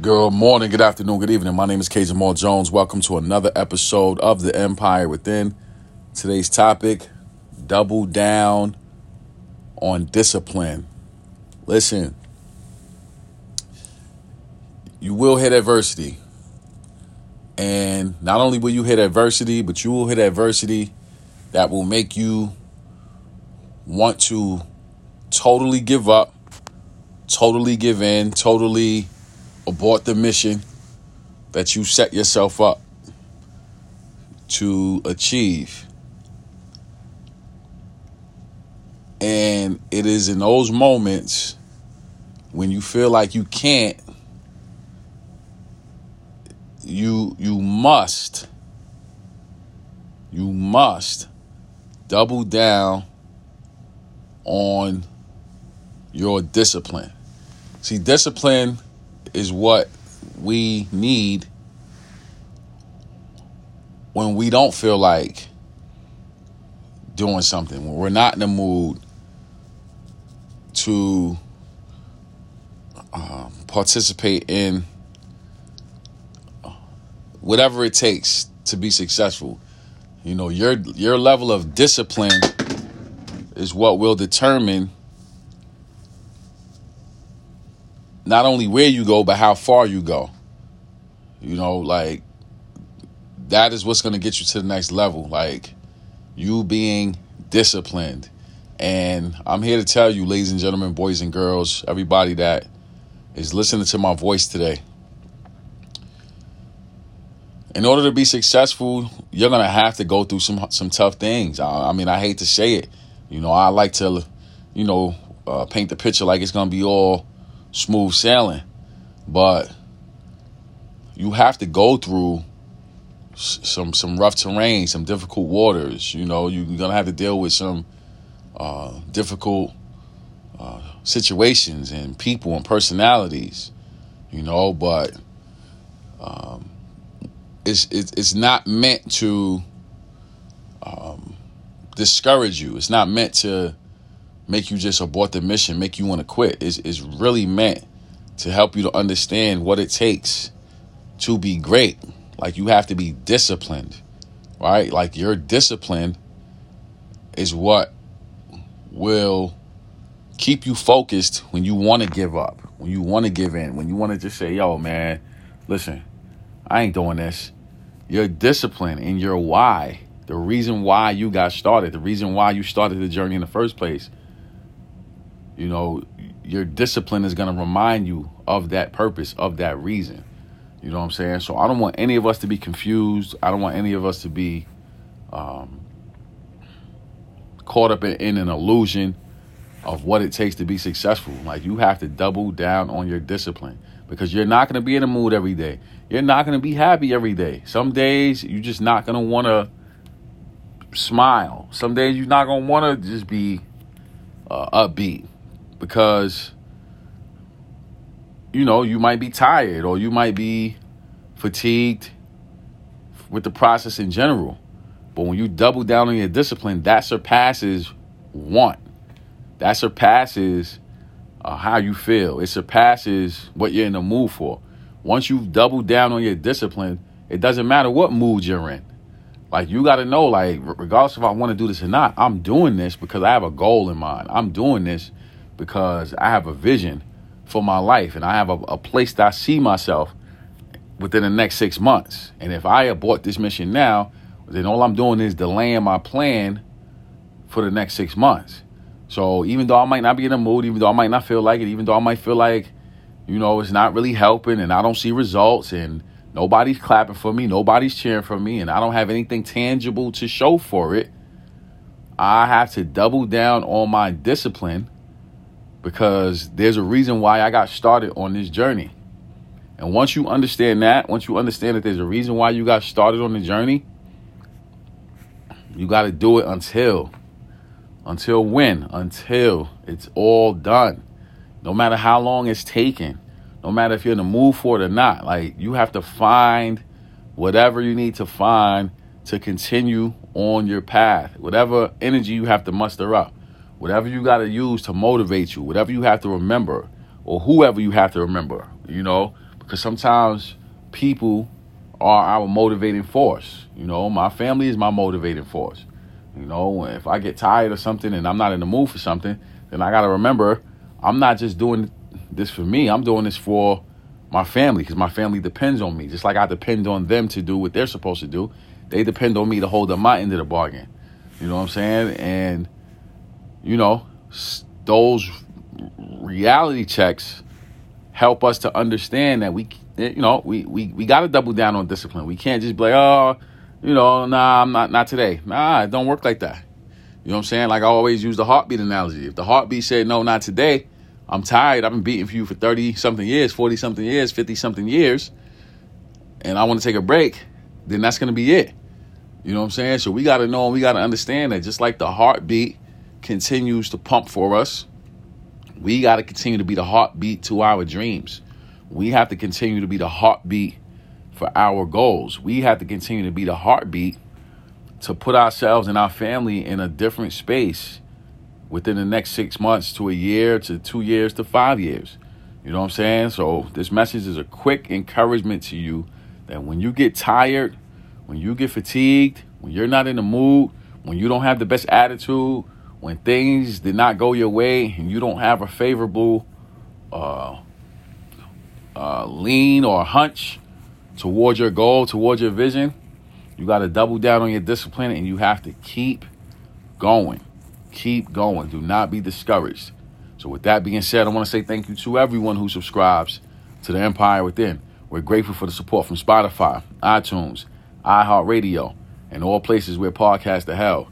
Good morning, good afternoon, good evening. My name is K. Jamal Jones. Welcome to another episode of The Empire Within. Today's topic double down on discipline. Listen, you will hit adversity. And not only will you hit adversity, but you will hit adversity that will make you want to totally give up, totally give in, totally abort the mission that you set yourself up to achieve. And it is in those moments when you feel like you can't you you must you must double down on your discipline. See, discipline is what we need when we don't feel like doing something, when we're not in the mood to uh, participate in whatever it takes to be successful. You know, your your level of discipline is what will determine not only where you go, but how far you go. You know, like that is what's going to get you to the next level. Like you being disciplined. And I'm here to tell you, ladies and gentlemen, boys and girls, everybody that is listening to my voice today. In order to be successful, you're gonna have to go through some some tough things. I, I mean, I hate to say it. You know, I like to, you know, uh, paint the picture like it's gonna be all smooth sailing. But you have to go through some some rough terrain, some difficult waters. You know, you're gonna have to deal with some uh, difficult uh, situations and people and personalities. You know, but um, it's, it's not meant to um, discourage you. It's not meant to make you just abort the mission, make you want to quit. Is is really meant to help you to understand what it takes to be great. Like you have to be disciplined, right? Like your discipline is what will keep you focused when you want to give up, when you want to give in, when you want to just say, "Yo, man, listen, I ain't doing this." Your discipline and your why, the reason why you got started, the reason why you started the journey in the first place you know, your discipline is going to remind you of that purpose, of that reason. You know what I'm saying? So I don't want any of us to be confused. I don't want any of us to be um, caught up in, in an illusion of what it takes to be successful. Like you have to double down on your discipline because you're not going to be in the mood every day. You're not going to be happy every day. Some days you're just not going to want to smile. Some days you're not going to want to just be uh, upbeat because you know you might be tired or you might be fatigued with the process in general. But when you double down on your discipline that surpasses want. That surpasses uh, how you feel. It surpasses what you're in the mood for. Once you've doubled down on your discipline it doesn't matter what mood you're in. Like you got to know like regardless if i want to do this or not i'm doing this because i have a goal in mind. I'm doing this because I have a vision for my life and I have a, a place that I see myself within the next six months. And if I abort this mission now, then all I'm doing is delaying my plan for the next six months. So even though I might not be in a mood, even though I might not feel like it, even though I might feel like, you know, it's not really helping and I don't see results and nobody's clapping for me, nobody's cheering for me, and I don't have anything tangible to show for it, I have to double down on my discipline because there's a reason why I got started on this journey. And once you understand that, once you understand that there's a reason why you got started on the journey, you got to do it until until when? Until it's all done. No matter how long it's taken, no matter if you're in the mood for it or not, like you have to find whatever you need to find to continue on your path, whatever energy you have to muster up whatever you got to use to motivate you, whatever you have to remember, or whoever you have to remember, you know. because sometimes people are our motivating force. You know, my family is my motivating force. You know, if I get tired of something and I'm not in the mood for something, then I got to remember I'm not just doing this for me. I'm doing this for my family because my family depends on me. Just like I depend on them to do what they're supposed to do, they depend on me to hold up my end of the bargain. You know what I'm saying? And you know, those reality checks help us to understand that we, eh, you know, we we, we got to double down on discipline. We can't just be like, oh, you know, nah, I'm not not today. Nah, it don't work like that. You know what I'm saying? Like I always use the heartbeat analogy. If the heartbeat said no, not today, I'm tired. I've been beating for you for 30 something years, 40 something years, 50 something years, and I want to take a break, then that's to be it. You know what I'm saying? So we got to know and we got to understand that just like the heartbeat continues to pump for us, we got to continue to be the heartbeat to our dreams. We have to continue to be the heartbeat for our goals. We have to continue to be the heartbeat to put ourselves and our family in a different space within the next six months to a year to two years to five years. You know what I'm saying? So, this message is a quick encouragement to you that when you get tired, when you get fatigued, when you're not in the mood, when you don't have the best attitude, when things did not go your way and you don't have a favorable uh, uh, lean or hunch towards your goal, towards your vision, you got to double down on your discipline and you have to keep going. Keep going. Do not be discouraged. So, with that being said, I want to say thank you to everyone who subscribes to the Empire Within. We're grateful for the support from Spotify, iTunes, iHeartRadio, and all places where podcasts are held.